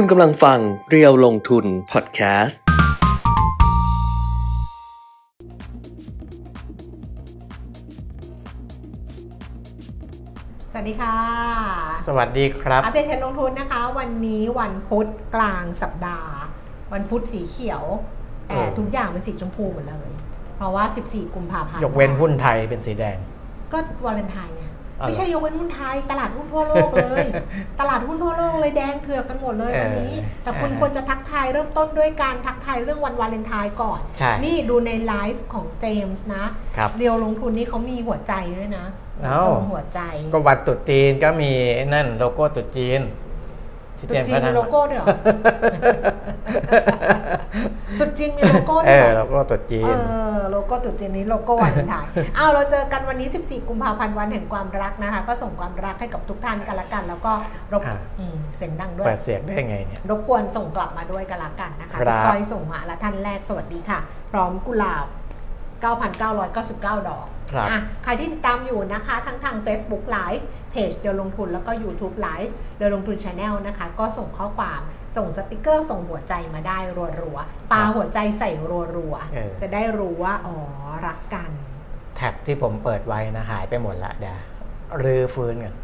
คุณกำลังฟังเรียวลงทุนพอดแคสต์ สวัสดีค่ะ สวัสดีครับ อัปเดตเทรนด์ลงทุนนะคะ วันนี้วันพุธกลางสัปดาห์ วันพุธสีเขียว แต่เออทุกอย่างเป็นสีชมพูหมดเลย เพราะว่า 14 กุมภาพันธ์ยกเว้นหุ้นไทยเป็นสีแดง ก็วาเลนไทน์ ไงอ๋อเหรอไม่ใช่ยกเว้นหุ้นไทย ตลาดหุ้นทั่วโลกเลย ตลาดหุ้นทั่วโลกเลยแดงเถือกกันหมดเลยเออวันนี้ แต่คุณเออควรจะทักทายเริ่มต้นด้วยการทักทายเรื่องวันวาเลนไทน์ก่อนใช่นี่ดูในไลฟ์ของเจมส์นะครับเรียวลงทุนนี่เขามีหัวใจด้วยนะเอ้าจงหัวใจ ก็วันตรุษจีนก็มีนั่นโลโก้ตรุษจีนที่ ตุ๊เจดมส์จีนมีโลโก้ด้วยเหรอตุ๊ดจีนมีโลโก้เอด้วยอเหรโลอโก้ตรุษจีเอนอโลโก้ตุ๊ดจีนนี้โลโก้วันถ่ายอ้าวเราเจอกันวันนี้ 14 กุมภาพันธ์วันแห่งความรักนะคะ ก็ส่งความรักให้กับทุกท่านกันละกัน แล้วก็รบอะอืมเสียงดังด้วยเปิดเสียงได้ไงเนี่ยรบกวนส่งกลับมาด้วยกันละกันนะคะครับพี่ก้อยส่งมาละท่านแรกสวัสดีค่ะ พร้อมกุหลาบ 9,999 ดอกครับอะใครที่ติดตามอยู่นะคะ ทั้งทาง Facebook Live เพจเดียวลงทุนแล้วก็ YouTube Live เดียวลงทุน Channel นะคะ ก็ส่งข้อความส่งสติกเกอร์ส่งหัวใจมาได้รัวๆปาหัวใจใส่รัวเออๆจะได้รู้ว่า อ๋อ รักกัน แท็บที่ผมเปิดไว้นะ หายไปหมดละเดี๋ยวรื้อฟื้นกัน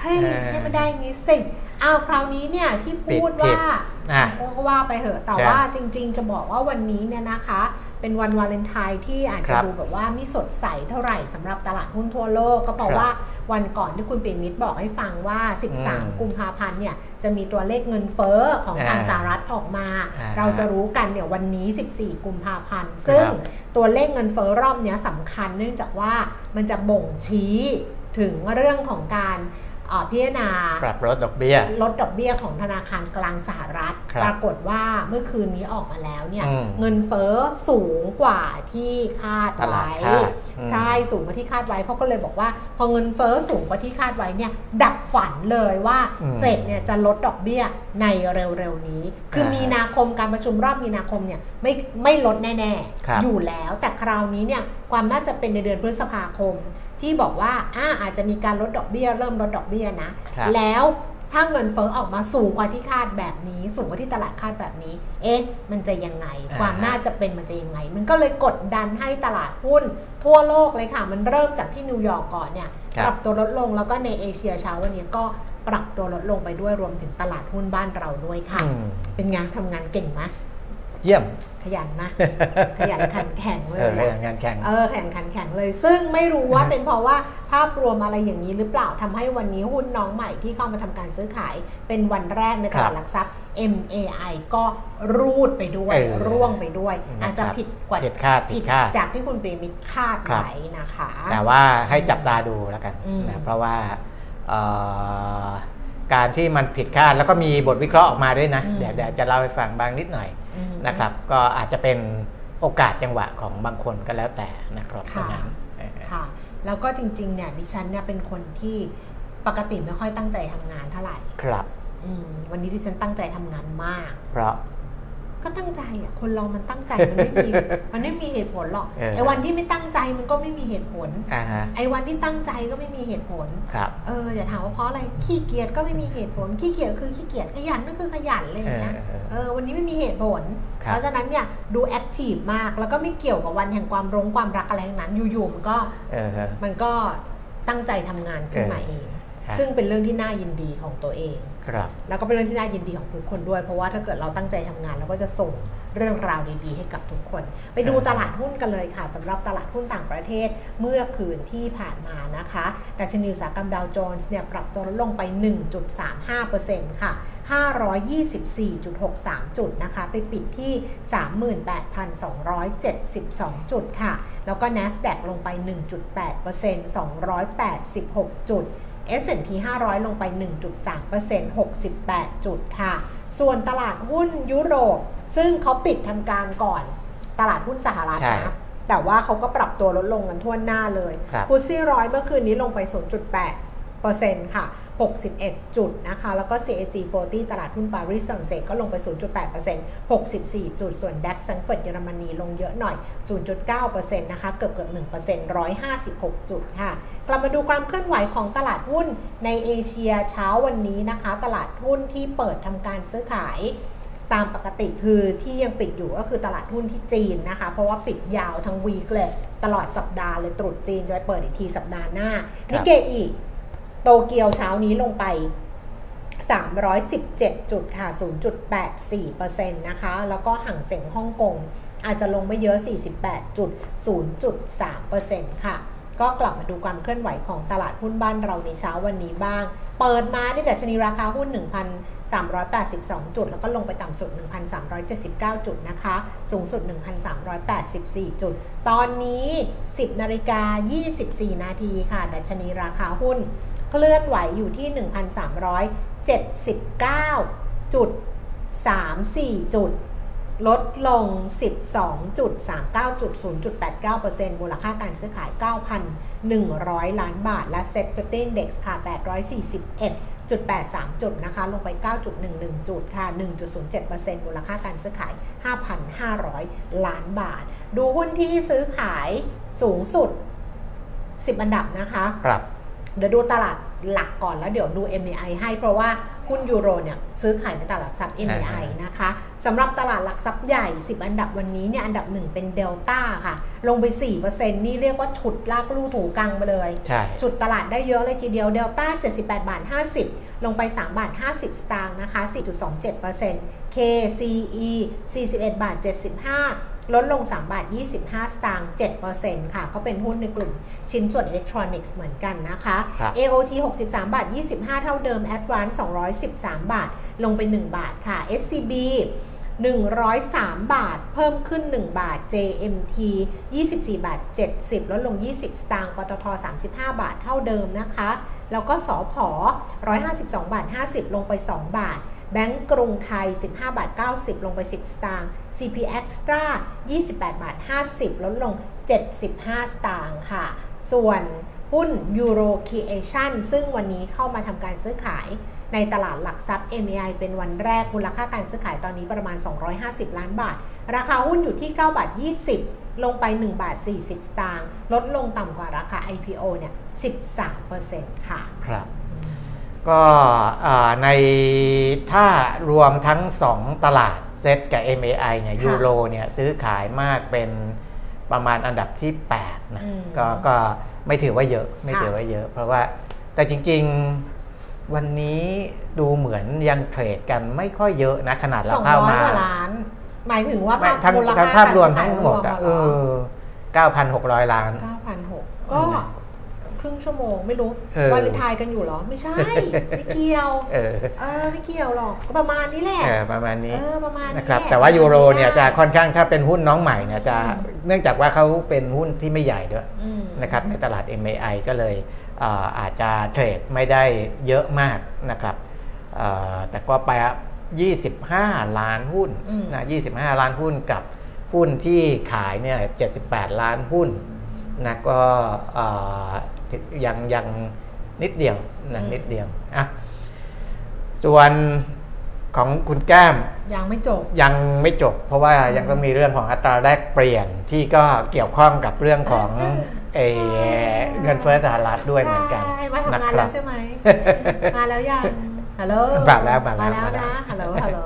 เฮ้ยเฮ้ยเออให้มันได้งี้สิอ้าวคราวนี้เนี่ยที่พูดผิดว่าอะก็ว่าไปเหอะแต่ใช่ว่าจริง ๆ จะบอกว่าวันนี้เนี่ยนะคะ เป็นวันวาเลนไทน์ที่อาจคจะรับดูแบบว่าไม่สดใสเท่าไหร่สำหรับตลาดหุ้นทั่วโลก ก็เพราะครับว่าวันก่อนที่คุณปิ่นมิตรบอกให้ฟังว่าอืม13 กุมภาพันธ์เนี่ยจะมีตัวเลขเงินเฟ้อของทางอ่าสหรัฐออกมาอ่าเราจะรู้กันเนี่ยวันนี้ 14 กุมภาพันธ์ ซึ่งครับตัวเลขเงินเฟ้อรอบเนี้ยสำคัญเนื่องจากว่ามันจะบ่งชี้ถึงเรื่องของการเอ่อ พิจารณาปรับลดดอกเบี้ย ลดดอกเบี้ยของธนาคารกลางสหรัฐครับปรากฏว่าเมื่อคืนนี้ออกมาแล้วเนี่ยอืมเงินเฟ้อสูงกว่าที่คาดตลาไว้ดคาดอืมใช่สูงกว่าที่คาดไว้เขาก็เลยบอกว่า พอเงินเฟ้อสูงกว่าที่คาดไว้เนี่ยดับฝันเลยว่าอืมเฟดเนี่ยจะลดดอกเบี้ยในเร็วๆนี้ คืออ่ามีมีนาคมการประชุมรอบมีนาคมเนี่ยไม่ไม่ลดแน่ครับๆอยู่แล้วแต่คราวนี้เนี่ยความน่าจะเป็นในเดือนพฤษภาคมที่บอกว่าอ่าอาจจะมีการลดดอกเบี้ย เริ่มลดดอกเบี้ยนะครับแล้วถ้าเงินเฟ้อออกมาสูงกว่าที่คาดแบบนี้ สูงกว่าที่ตลาดคาดแบบนี้ เอ๊ะ มันจะยังไงอ่าความน่าจะเป็นมันจะยังไง มันก็เลยกดดันให้ตลาดหุ้น ทั่วโลกเลยค่ะ มันเริ่มจากที่นิวยอร์กก่อนเนี่ยครับปรับตัวลดลงแล้วก็ในเอเชียเช้าวันนี้ก็ปรับตัวลดลงไปด้วยรวมถึงตลาดหุ้นบ้านเราด้วยค่ะอืมเป็นไงทำงานเก่งไหม เยี่ยม ขยันนะ ขยันขันแข็งเลเอยออะงานแข่งเออแข่งขันแข่งเลย ซึ่งไม่รู้ว่าเป็นเพราะว่าภาพรวมอะไรอย่างนี้หรือเปล่าทำให้วันนี้หุ้นน้องใหม่ที่เข้ามาทำการซื้อขายเป็นวันแรกในตลาดหลักทรัพย์ MAI ก็รูดไปด้วยเออร่วงไปด้วยนะครับอาจจะผิดกว่าผิดคาดผิดคาดจากที่คุณเปรมิตรคาดครับไว้นะคะ แต่ว่าให้จับตาดูแล้วกันอืมนะเพราะว่าเอ่อการที่มันผิดคาดแล้วก็มีบทวิเคราะห์ออกมาด้วยนะ เดี๋ยวเดี๋ยวจะเล่าให้ฟังบางนิดหน่อยอืม นะครับ ก็อาจจะเป็นโอกาสจังหวะของบางคนก็แล้วแต่นะครับค่ะเพราะฉะนั้นเออค่ะ แล้วก็จริงๆเนี่ยดิฉันเนี่ยเป็นคนที่ปกติไม่ค่อยตั้งใจทำงานเท่าไหร่ ครับ อืมวันนี้ดิฉันตั้งใจทำงานมาก เพราะ ก็ตั้งใจอะคนเรามันตั้งใจมันไม่มีมันไม่มีเหตุผลหรอกเออไอ้วันที่ไม่ตั้งใจมันก็ไม่มีเหตุผลอ่าฮะไอ้วันที่ตั้งใจก็ไม่มีเหตุผลครับเอออย่าถามว่าเพราะอะไรขี้เกียจก็ไม่มีเหตุผลขี้เกียจคือขี้เกียจขยันก็คือขยันอะไรอย่างเงี้ยเออเออเออวันนี้ไม่มีเหตุผลครับเพราะฉะนั้นเนี่ยดู active มากแล้วก็ไม่เกี่ยวกับวันแห่งความรงความรักอะไรทั้งนั้นอยู่ๆมันก็เออฮะมันก็ตั้งใจทำงานขึ้นมาเองครับซึ่งเป็นเรื่องที่น่ายินดีของตัวเองครับ แล้วก็เป็นเรื่องที่น่ายินดีของทุกคนด้วย เพราะว่าถ้าเกิดเราตั้งใจทำงานเราก็จะส่งเรื่องราวดีๆ ให้กับทุกคน ไปดูตลาดหุ้นกันเลยค่ะสำหรับตลาดหุ้นต่างประเทศเมื่อคืนที่ผ่านมานะคะดัชนีอุตสาหกรรมดาวโจนส์เนี่ยปรับตัวลดลงไป 1.35%ค่ะ524.63 จุดนะคะ ไปปิดที่ 38,272 จุดค่ะ แล้วก็ NASDAQ ลงไป 1.8% 286 จุด S&P 500 ลงไป 1.3% 68 จุดค่ะ ส่วนตลาดหุ้นยุโรป ซึ่งเขาปิดทำการก่อนตลาดหุ้นสหรัฐใช่นะแต่ว่าเขาก็ปรับตัวลดลงกันทั่วหน้าเลยครับฟุตซี่ร้อยเมื่อคืนนี้ลงไป 0.8 0.8%ค่ะ 61 จุดนะคะ แล้วก็ CAC 40 ตลาดหุ้นปารีสฝรั่งเศสก็ลงไป 0.8% 64 จุด ส่วน DAX แฟรงก์เฟิร์ตเยอรมนีลงเยอะหน่อย 0.9%นะคะ เกือบเกือบ1% 156 จุดค่ะ กลับมาดูความเคลื่อนไหวของตลาดหุ้นในเอเชียเช้าวันนี้นะคะ ตลาดหุ้นที่เปิดทำการซื้อขายตามปกติคือที่ยังปิดอยู่ก็คือตลาดหุ้นที่จีนนะคะ เพราะว่าปิดยาวทั้งวีคเลยตลอดสัปดาห์เลยตรุษจีนจะไปเปิดอีกทีสัปดาห์หน้าครับนิเกอีโตเกียวเช้านี้ลงไป 317 จุดค่ะ 0.84%นะคะ แล้วก็ห่างเสียงฮ่องกงอาจจะลงไม่เยอะ 48จุด0.3%ค่ะ ก็กลับมาดูความเคลื่อนไหวของตลาดหุ้นบ้านเราในเช้าวันนี้บ้าง เปิดมาที่ดัชนีราคาหุ้น 1,382 จุด แล้วก็ลงไปต่ำสุด 1,379 จุดนะคะ สูงสุด 1,384 จุด ตอนนี้ 10นาฬิกา24 นาทีค่ะ ดัชนีราคาหุ้น เคลื่อนไหวอยู่ที่ 1,379จุด34 จุด ลดลง 12.39จุด0.89%มูลค่าการซื้อขาย 9,100 ล้านบาท และ Set 50 Index ค่ะ 841จุด83 จุดนะคะ ลงไป 9.11 จุดค่ะ 1.07%มูลค่าการซื้อขาย 5,500 ล้านบาท ดูหุ้นที่ซื้อขายสูงสุด 10 อันดับนะคะ ครับ เดี๋ยวดูตลาดหลักก่อนแล้วเดี๋ยวดู MAI ให้เพราะว่าหุ้นยูโรเนี่ยซื้อขายในตลาดซับ MAI นะคะสำหรับตลาดหลักทรัพย์ใหญ่ 10 อันดับวันนี้เนี่ยอันดับหนึ่งเป็นเดลต้าค่ะ ลงไป 4%นี่เรียกว่าฉุดลากลู่ถูกังไปเลยใช่จุดตลาดได้เยอะเลยทีเดียวเดลต้า 78 บาท 50 ลงไป 3 บาท 50 สตางค์นะคะ 4.27% KCE 41 บาท 75 ลดลง 3 บาท 25 สตางค์7%ค่ะก็เป็นหุ้นในกลุ่มชิ้นส่วนอิเล็กทรอนิกส์เหมือนกันนะคะครับ AOT 63 บาท 25 เท่าเดิม Advance 213 บาท ลงไป 1 บาทค่ะ SCB 103 บาท เพิ่มขึ้น 1 บาท JMT 24 บาท 70 ลดลง 20 สตางค์ ปตท 35 บาทเท่าเดิมนะคะ แล้วก็สอพอ152 บาท 50 ลงไป 2 บาท แบงก์กรุงไทย 15 บาท 90 ลงไป 10 สตางค์ CP Extra 28 บาท 50 ลดลง 75 สตางค์ค่ะ ส่วนหุ้น Euro Creation ซึ่งวันนี้เข้ามาทำการซื้อขายในตลาดหลักทรัพย์ MAI เป็นวันแรก มูลค่าการซื้อขายตอนนี้ประมาณ 250 ล้านบาท ราคาหุ้นอยู่ที่ 9 บาท 20 ลงไป 1 บาท 40 สตางค์ ลดลงต่ำกว่าราคา IPO เนี่ย 13%ค่ะ ครับ ก็อ่าในถ้ารวมทั้ง 2 ตลาดเซตกับ MAI เนี่ยค่ะยูโรเนี่ยซื้อขายมากเป็นประมาณอันดับที่8นะอืมก็ก็ไม่ถือว่าเยอะไม่ค่ะถือว่าเยอะ เพราะว่าแต่จริงๆวันนี้ดูเหมือนยังเทรดกันไม่ค่อยเยอะนะขนาดเราเข้า200มากว่าล้าน หมายถึงว่าไม่ภาพทั้งมูลทั้ค่างภาพรวมกทั้งหมดซื้อะขายเอรวมอ9,600 ล้านอะเหรอ9,600ก็ ครึ่งชั่วโมงไม่รู้เออวันเลนไทายกันอยู่เหรอ ไม่ใช่ไม่เกี่ยวเออเออไม่เกี่ยวหรอกก็ประมาณนี้แหละเออประมาณนี้เออประมาณนี้นะครับหละแต่ว่ายูโรเนี่ยจะได้ค่อนข้างถ้าเป็นหุ้นน้องใหม่เนี่ยจะอืมเนื่องจากว่าเขาเป็นหุ้นที่ไม่ใหญ่ด้วยอืมนะครับในตลาด MAI ก็เลยเอ่ออาจจะเทรดไม่ได้เยอะมากนะครับเอ่อแต่ก็ไป 25 ล้านหุ้นอืมนะ25 ล้านหุ้นกับหุ้นที่ขายเนี่ย78 ล้านหุ้นนะก็เอ่อ ยังยังนิดเดียวนะนิดเดียวอะส่วนของคุณแก้มยังไม่จบยังไม่จบ เพราะว่ายังต้องมีเรื่องของอัตราแลกเปลี่ยนที่ก็เกี่ยวข้องกับเรื่องของเออเงินเฟ้อสหรัฐด้วยเหมือนกันใช่มาทำนะงานครัแล้บวใช่ไหมมาแล้วยัง ฮัลโหลมาแล้วมาแล้วมาแล้วมาแล้วนะ ฮัลโหล ฮัลโหล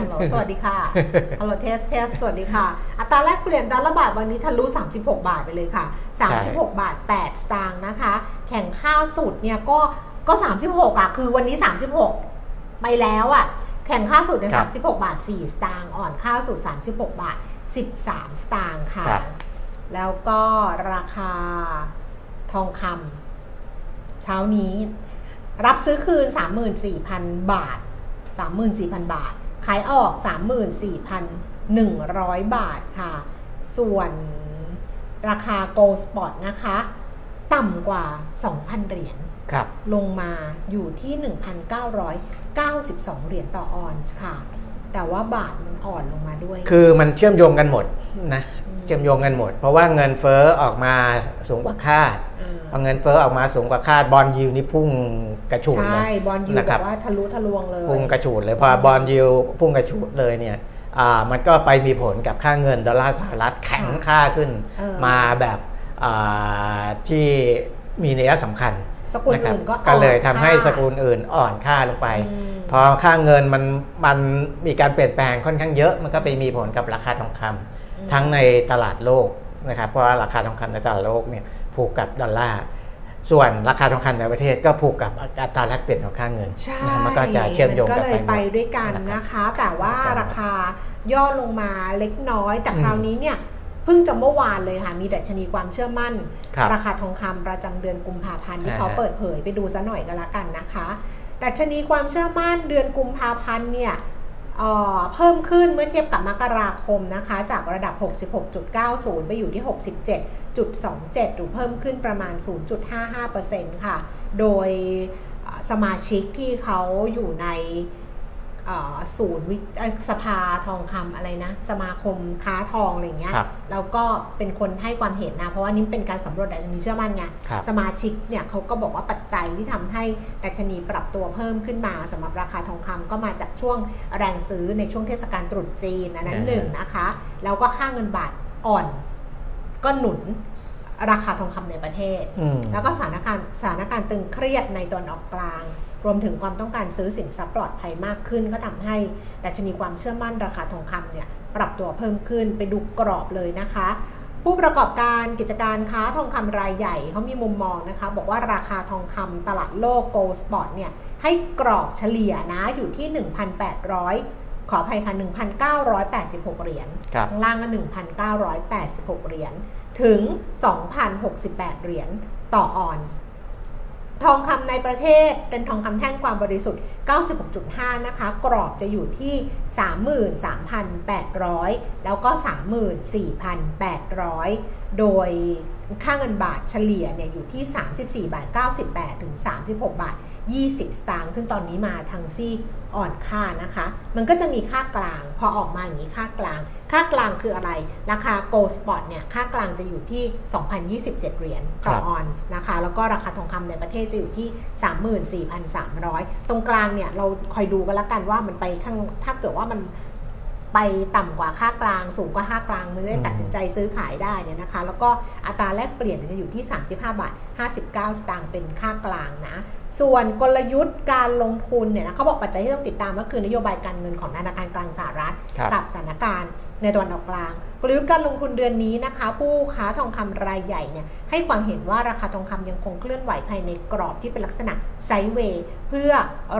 ฮัลโหล สวัสดีค่ะ ฮัลโหลเทส เทส สวัสดีค่ะ อัตราแลกเปลี่ยนดอลลาร์บาทวันนี้ทะลุ 36 บาทไปเลยค่ะ 36 บาท 8 สตางค์นะคะ แข่งข้าวสุดเนี่ยก็ ก็ 36 อะ คือวันนี้ 36 ไปแล้วอะ แข่งข้าวสุดเนี่ยครับ36 บาท 4 สตางค์ อ่อนข้าวสุด 36 บาท 13 สตางค์ค่ะครับแล้วก็ราคาทองคำเช้านี้ รับซื้อคืน 34,000 บาท 34,000 บาท ขายออก 34,100 บาทค่ะ ส่วนราคา Gold Spot นะคะ ต่ำกว่า 2,000 เหรียญครับลงมาอยู่ที่ 1,992 เหรียญต่อออนซ์ค่ะ แต่ว่าบาทมันอ่อนลงมาด้วย คือมันเชื่อมโยงกันหมดนะอืมเชื่อมโยงกันหมด เพราะว่าเงินเฟ้อออกมาสูงกว่าคาด อ่พอเงินเฟ้อออกมาสูงกว่าคาด bond yield นี่พุ่งกระฉูดเลยใช่ bond yield นะครับแบบว่าทะลุทะลวงเลยพุ่งกระฉูดเลยพอบอลยูพุ่งกระฉูดเลยเนี่ยอ่ามันก็ไปมีผลกับค่าเงินดอลลาร์สหรัฐแข็งค่าขึ้นเออมาแบบอ่าที่มีนัยสำคัญสกุลนะครับอื่นก็ก็เลยทำอ่อนให้ค่าสกุลอื่นอ่อนค่าลงไปอืมพอค่าเงินมันมันมีการเปลี่ยนแปลงค่อนข้างเยอะ มันก็ไปมีผลกับราคาทองคำทั้งในตลาดโลกนะครับเพราะว่าราคาทองคำในตลาดโลกเนี่ย ผูกกับดอลลาร์ส่วนราคาทองคำในประเทศก็ผูกกับอัตราแลกเปลี่ยนของค่าเงินใช่นะมันก็จะเชื่อมโยงก็กันเลยไปไปหมดด้วยกันนะครับนะคะแต่ว่าครับราคาย่อลงมาเล็กน้อย แต่อืมคราวนี้เนี่ยเพิ่งจะเมื่อวานเลยค่ะ มีดัชนีความเชื่อมั่นครับราคาทองคำประจำเดือนกุมภาพันธ์ที่อ่าเขาเปิดเผยไปดูซะหน่อยก็แล้วกันนะคะ ดัชนีความเชื่อมั่นเดือนกุมภาพันธ์เนี่ยเอ่อเพิ่มขึ้นเมื่อเทียบกับมกราคมนะคะ จากระดับ 66.90 ไปอยู่ที่ 67.27 หรือเพิ่มขึ้นประมาณ 0.55%ค่ะ โดยเอ่อสมาชิกที่เขาอยู่ในเอ่อศูนย์วิเอ่อสภาทองคำอะไรนะ สมาคมค้าทองอะไรอย่างเงี้ยครับแล้วก็เป็นคนให้ความเห็นนะ เพราะว่านี่เป็นการสำรวจดัชนีเชื่อมั่นไงครับสมาชิกเนี่ยเขาก็บอกว่าปัจจัยที่ทำให้ดัชนีปรับตัวเพิ่มขึ้นมาสำหรับราคาทองคำก็มาจากช่วงแรงซื้อในช่วงเทศกาลตรุษจีนอันนั้นอ่าหนึ่งนะคะ แล้วก็ค่าเงินบาทอ่อน ก็หนุนราคาทองคำในประเทศอืมแล้วก็สถานการณ์สถานการณ์ตึงเครียดในตอนออกกลาง รวมถึงความต้องการซื้อสินทรัพย์ปลอดภัยมากขึ้น ก็ทำให้ดัชนีความเชื่อมั่นราคาทองคำเนี่ยปรับตัวเพิ่มขึ้นไปดูกรอบเลยนะคะ ผู้ประกอบการกิจการค้าทองคำรายใหญ่เขามีมุมมองนะคะ บอกว่าราคาทองคำตลาดโลก Gold Spot เนี่ยให้กรอบเฉลี่ยนะอยู่ที่ 1,800 ขออภัยค่ะ 1,986 เหรียญครับข้างล่างก็ 1,986 เหรียญ ถึง 2,068 เหรียญต่อออนซ์ทองคำในประเทศเป็นทองคำแท่งความบริสุทธิ์ 96.5 นะคะ กรอบจะอยู่ที่ 33,800 แล้วก็ 34,800 โดย ค่าเงินบาทเฉลี่ยเนี่ยอยู่ที่ 34 บาท 98 ถึง 36 บาท 20 สตางค์ซึ่งตอนนี้มาทางซีกอ่อนค่านะคะ มันก็จะมีค่ากลาง พอออกมาอย่างนี้ค่ากลาง ค่ากลางคืออะไร ราคา Gold Spot เนี่ยค่ากลางจะอยู่ที่ 2,027 เหรียญต่อครับออนซ์นะคะ แล้วก็ราคาทองคำในประเทศจะอยู่ที่ 34,300 ตรงกลางเนี่ยเราคอยดูกันละกันว่ามันไปข้างถ้าเกิดว่ามัน ไปต่ำกว่าค่ากลาง สูงกว่าค่ากลางมันจะได้ตัดสินใจซื้อขายได้เนี่ยนะคะ แล้วก็อัตราแลกเปลี่ยนจะอยู่ที่ 35 บาท 59 สตางค์เป็นค่ากลางนะ ส่วนกลยุทธ์การลงทุนเนี่ยนะเขาบอกปัจจัยที่ต้องติดตามก็คือนโยบายการเงินของธนาคารกลางสหรัฐครับกับสถานการณ์ในตะวันออกกลาง กลยุทธ์การลงทุนเดือนนี้นะคะ ผู้ค้าทองคำรายใหญ่เนี่ยให้ความเห็นว่าราคาทองคำยังคงเคลื่อนไหวภายในกรอบที่เป็นลักษณะไซด์เวย์เพื่อ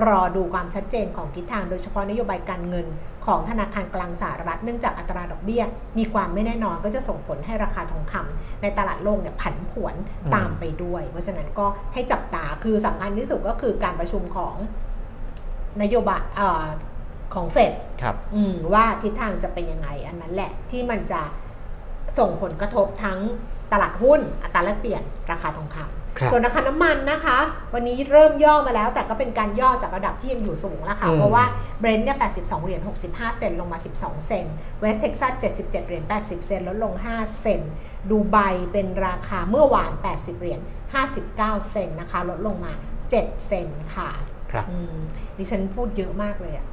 รอดูความชัดเจนของทิศทางโดยเฉพาะนโยบายการเงิน ของธนาคารกลางสหรัฐเนื่องจากอัตราดอกเบี้ย มีความไม่แน่นอนก็จะส่งผลให้ราคาทองคำในตลาดโลกเนี่ยผันผวนอืมตามไปด้วย เพราะฉะนั้นก็ให้จับตาคือสำคัญที่สุดก็คือการประชุมของนโยบายเออของเฟดครับอืมว่าทิศทางจะเป็นยังไงอันนั้นแหละที่มันจะส่งผลกระทบทั้งตลาดหุ้นอัตราแลกเปลี่ยนราคาทองคครับำ ส่วนราคาน้ำมันนะคะ วันนี้เริ่มย่อมาแล้ว แต่ก็เป็นการย่อจากระดับที่ยังอยู่สูงแล้วค่ะอืมเพราะว่าเบรนท์เนี่ย 82 เหรียญ 65 เซนต์ลงมา 12 เซนต์เวสเท็กซัส 77 เหรียญ 80 เซนต์ลดลง 5 เซนต์ดูไบเป็นราคาเมื่อวาน 80 เหรียญ 59 เซนต์นะคะ ลดลงมา 7 เซนต์ค่ะ ครับอืมดิฉันพูดเยอะมากเลยอะ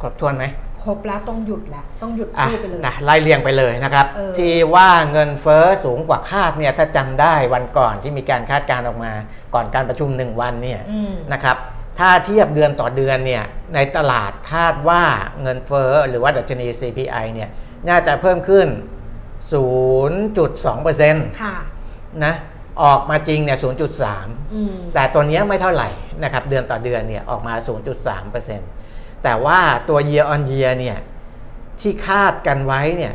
ครบถ้วนไหมค รบแล้วต้องหยุดแล้วต้องหยุดอะพูดไปเลยนะไล่เรียงไปเลยนะครับเออที่ว่าเงินเฟ้อสูงกว่าคาดเนี่ยถ้าจำได้วันก่อนที่มีการคาดการณ์ออกมา ก่อนการประชุม 1 วันเนี่ยอืมนะครับถ้าเทียบเดือนต่อเดือนเนี่ยในตลาดคาดว่าเงินเฟ้อหรือว่าดัชนี CPI เนี่ยน่าจะเพิ่มขึ้น 0.2%ค่ะนะออกมาจริงเนี่ย 0.3อืมแต่ตัวเนี้ยไม่เท่าไหร่นะครับ เดือนต่อเดือนเนี่ยออกมา 0.3% แต่ว่าตัว year on year เนี่ยที่คาดกันไว้เนี่ย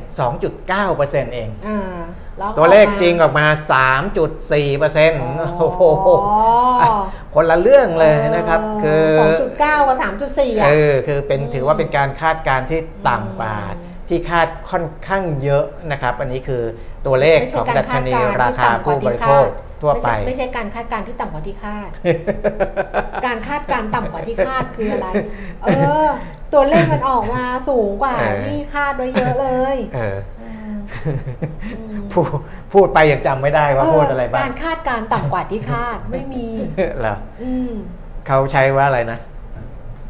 2.9%เองอ่าแล้วตัวเลขออกมาจริงออกมา 3.4%โอ้โหอ๋ออะคนละเรื่องเลยนะครับ คือสองจุดเก้ากับสามจุดสี่อะเออคือเป็นถือว่าเป็นการคาดการณ์ที่ต่ำกว่าอืมที่คาดค่อนข้างเยอะนะครับ อันนี้คือตัวเลขไม่ขใช่องการดัชคาดนีการณ์ราที่คาต่ำกผู้ว่าบที่ริคาโภคด ทั่วไปไม่ใช่ไม่ใช่การคาดการณ์ที่ต่ำกว่าที่คาด การคาดการณ์ต่ำกว่าที่คาดคืออะไร เออ ตัวเลขมันออกมาสูงกว่าเออที่คาดไว้เยอะเลยเออเอออืมพูดพูดไปยังจำไม่ได้ว่าพูดอะไรบ้างการคาดการณ์ต่ำกว่าที่คาดไม่มีเหรออืมเขาใช้ว่าอะไรนะ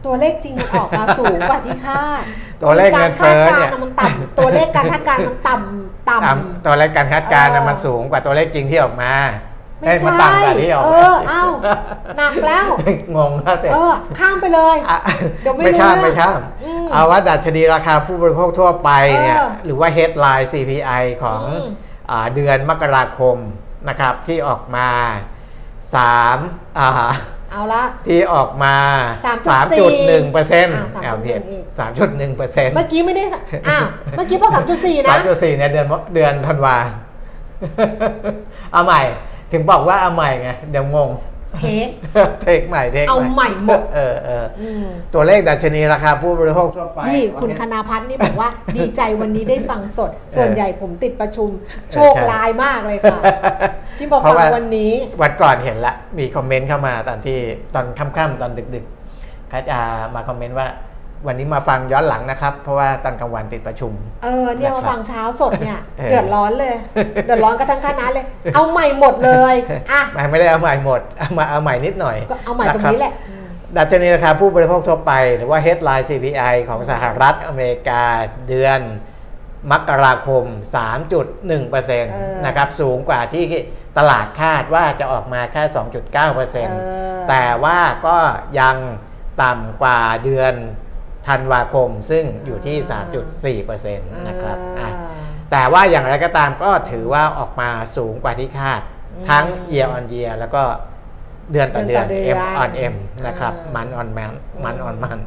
ตัวเลขจริงมันออกมาสูงกว่าที่คาด ตัวเลขเงินเฟ้อเนี่ยการคาดการณ์ะมันต่ำตัวเลขการคาดการณ์มันต่ำต่ตามตัวเลขการคาดการณ์น่ะเออมันสูงกว่าตัวเลขจริงที่ออกมาำเลขมันต่ำกว่าที่ออกเอมาอเอ้าหนักแล้ว งงแล้วแต่เออข้ามไปเลยอะเดี๋ยวไม่ไม่รู้ข้ามเรื่องไม่ข้ามอืมเอาว่าดัชนีราคาผู้บริโภคทั่วไปเนี่ยเออหรือว่า headline CPI ของอืมอ่าเดือนมกราคมนะครับที่ออกมา3อ่าเอาละที่ออกมา3.4 3.1เปอร์เซ็นต์อ่า3.1เพียอีก3.1เปอร์เซ็นต์เมื่อกี้ไม่ได้สอ้าวเมื่อกี้พอสามจุดสี่นะ3.4เนี่ยเดือนมเดือนธันวาเอาใหม่ ถึงบอกว่าเอาใหม่ไงเดี๋ยวงงเทคเทคใหม่เทคเอาใหม่หมดเออเอออืมตัวเลขดัชนีราคาผู้บริโภคทั่วไป นี่คุณคณาพัฒน์นี่บอกว่าดีใจวันนี้ได้ฟังสด ส่วนใหญ่ผมติดประชุมโชคลายมากเลยค่ะ ที่มาเพฟัราะงว่าวันนี้ วันก่อนเห็นละ มีคอมเมนต์เข้ามาตอนที่ตอนค่ำๆตอนดึกๆเขาจะมาคอมเมนต์ว่า วันนี้มาฟังย้อนหลังนะครับ เพราะว่าตอนกลางวันติดประชุม เออเนี่ยนะครับมาฟังเช้าสดเนี่ยเออเดือดร้อนเลย เดือดร้อนกันทั้งคณะเลย เอาใหม่หมดเลยอะไม่ไม่ได้เอาใหม่หมดเอามาเอาใหม่นิดหน่อยก็เอาใหม่ตรงนี้แหละดัชนีราคาผู้บริโภคทั่วไปหรือว่า headline CPI ของสหรัฐอเมริกาเดือนมกราคม 3.1%นะครับ สูงกว่าที่ตลาดคาดว่าจะออกมาแค่ 2.9%แต่ว่าก็ยังต่ำกว่าเดือน ธันวาคมซึ่งอยู่ที่ 3.4%นะครับอะแต่ว่าอย่างไรก็ตามก็ถือว่าออกมาสูงกว่าที่คาดอืมทั้ง year on year แล้วก็เดือนต่อเดืเดืออนนต่อเดือน M on M นะครับอ่ามัน on man มัน on มัน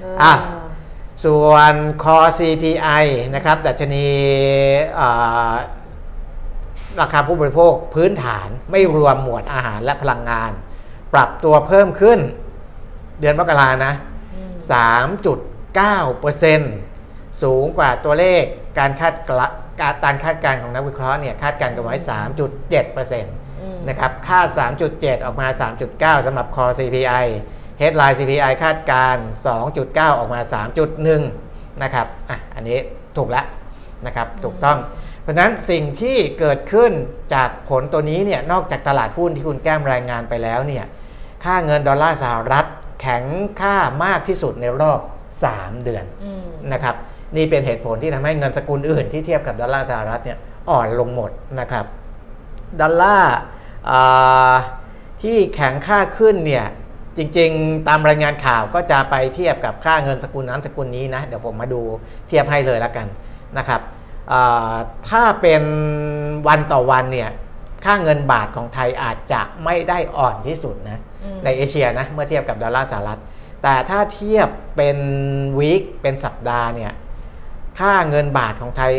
เอออะส่วน core CPI นะครับ ดัชนีอ่าราคาผู้บริโภคพื้นฐานไม่รวมหมวดอาหารและพลังงาน ปรับตัวเพิ่มขึ้น เดือนมกรานะอืม 3.9%สูงกว่าตัวเลขการคาดกะการการคาดการณ์ของนักวิเคราะห์เนี่ยคาดการณ์กันไว้ 3.7%อืมนะครับคาด 3.7 ออกมา 3.9สำหรับ core CPI headline CPI คาดการณ์2.9 ออกมา 3.1 นะครับอะอันนี้ถูกแล้วนะครับถูกต้อง เพราะฉะนั้นสิ่งที่เกิดขึ้นจากผลตัวนี้เนี่ยนอกจากตลาดหุ้นที่คุณแก้มรายงานไปแล้วเนี่ยค่าเงินดอลลาร์สหรัฐ แข็งค่ามากที่สุดในรอบ 3 เดือนอืมนะครับนี่เป็นเหตุผลที่ทำให้เงินสกุลอื่นที่เทียบกับดอลลาร์สหรัฐเนี่ยอ่อนลงหมดนะครับดอลลาร์อ่าที่แข็งค่าขึ้นเนี่ยจริงๆ ตามรายงานข่าวก็จะไปเทียบกับค่าเงินสกุลนั้นสกุลนี้นะ เดี๋ยวผมมาดูเทียบให้เลยแล้วกันนะครับอ่าถ้าเป็นวันต่อวันเนี่ยค่าเงินบาทของไทยอาจจะไม่ได้อ่อนที่สุดนะอืม ในเอเชียนะเมื่อเทียบกับดอลลาร์สหรัฐ แต่ถ้าเทียบเป็นวีคเป็นสัปดาห์เนี่ยค่าเงินบาทของไทย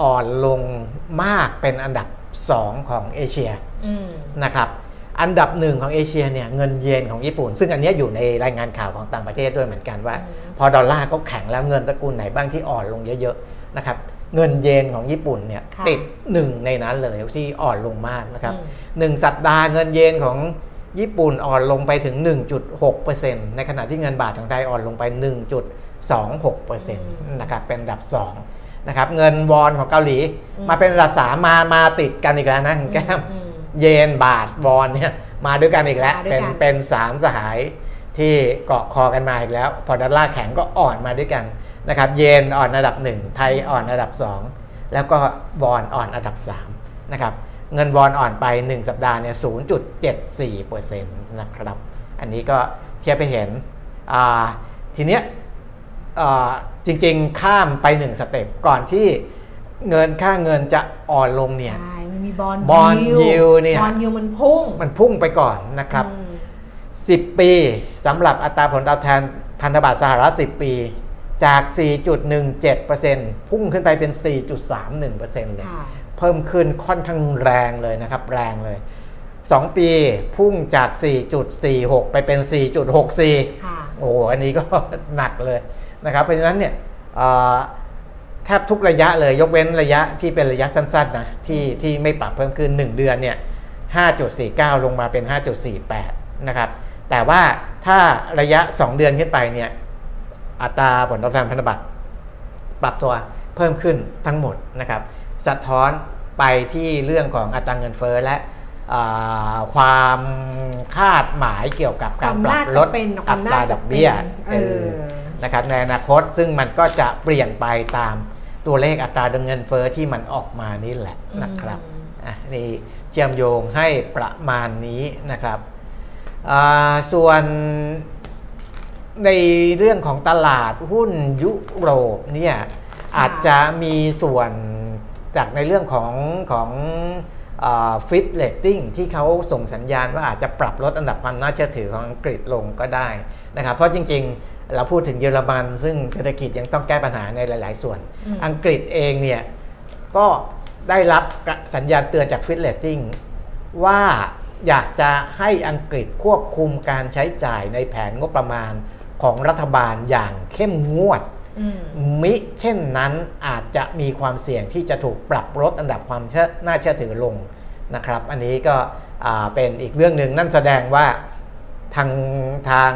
อ่อนลงมากเป็นอันดับ 2 ของเอเชียอืมนะครับอันดับหนึ่งของเอเชียเนี่ยเงินเยนของญี่ปุ่น ซึ่งอันเนี้ยอยู่ในรายงานข่าวของต่างประเทศด้วยเหมือนกันว่าอืมพอดอลลาร์ก็แข็งแล้วเงินตระกูลไหนบ้างที่อ่อนลงเยอะๆนะครับเงินเยนของญี่ปุ่นเนี่ยค่ะติดหนึ่งในนั้นเลยที่อ่อนลงมากนะครับอืมหนึ่งสัปดาห์เงินเยนของ ญี่ปุ่นอ่อนลงไปถึง 1.6%ในขณะที่เงินบาทของไทยอ่อนลงไป 1.26%นะครับเป็นอันดับ 2 นะครับ เงินวอนของเกาหลีอืมมาเป็นอันดับ3มามาติดกันอีกแล้วนะคุณแก้มอืมเยนบาทวอนเนี่ยมาด้วยกันอีกแล้วมาด้วยเป็นกันเป็นสามสหายที่เกาะคอกันมาอีกแล้ว พอดอลลาร์แข็งก็อ่อนมาด้วยกันนะครับ เยนอ่อนอันดับ 1 ไทยอ่อนอันดับ 2 แล้วก็วอนอ่อนอันดับ3นะครับ เงินวอนอ่อนไป 1 สัปดาห์เนี่ย0.74%นะครับ อันนี้ก็เทียบไปเห็นอ่าทีเนี้ยอ่าจริงๆ ข้ามไป 1 สเต็ปก่อนที่เงินค่าเงินจะอ่อนลงเนี่ย ใช่มันมีบอล bond yield เนี่ยบอลยิวมันพุ่ง มันพุ่งไปก่อนนะครับอืม10 ปีสำหรับอัตราผลตอบแทนพันธบัตรสหรัฐ 10 ปีจาก 4.17%พุ่งขึ้นไปเป็น 4.31%เลยค่ะ เพิ่มขึ้นค่อนข้างแรงเลยนะครับ แรงเลย 2 ปีพุ่งจาก 4.46 ไปเป็น 4.64ค่ะโอ้โห อันนี้ก็หนักเลยนะครับ เพราะฉะนั้นเนี่ยเอ่อแทบทุกระยะเลยยกเว้นระยะที่เป็นระยะสั้นๆนะที่ที่ไม่ปรับเพิ่มขึ้น 1 เดือนเนี่ย 5.49 ลงมาเป็น 5.48 นะครับ แต่ว่าถ้าระยะ 2 เดือนขึ้นไปเนี่ยอัตราผลตอบแทนพันธบัตรปรับตัวเพิ่มขึ้นทั้งหมดนะครับ สะท้อนไปที่เรื่องของอัตราเงินเฟ้อและอ่าความคาดหมายเกี่ยวกับการปรับลดความน่าจะเป็นอัความตน่าราจะดอกเบี้ยเป็นเออเออนะครับในอนาคตซึ่งมันก็จะเปลี่ยนไปตามตัวเลขอัตราเงินเฟ้อที่มันออกมานี่แหละนะครับอะนี่เชื่อมโยงให้ประมาณนี้นะครับอ่าส่วนในเรื่องของตลาดหุ้นยุโรปเนี่ยอาจจะมีส่วน จากในเรื่องของของ Fitch Ratings ที่เขาส่งสัญญาณว่าอาจจะปรับลดอันดับความน่าเชื่อถือของอังกฤษลงก็ได้นะครับเพราะจริงๆ เราพูดถึงเยอรมัน ซึ่งเศรษฐกิจยังต้องแก้ปัญหาในหลาย ๆ ส่วนอืมอังกฤษเองเนี่ยก็ได้รับสัญญาณเตือนจาก Fitch Ratings ว่าอยากจะให้อังกฤษควบคุมการใช้จ่ายในแผนงบประมาณของรัฐบาลอย่างเข้มงวดอื มมิเช่นนั้นอาจจะมีความเสี่ยงที่จะถูกปรับลดอันดับความเชื่อน่าเชื่อถือลงนะครับ อันนี้ก็อ่าเป็นอีกเรื่องหนึ่งนั่นแสดงว่าทางทาง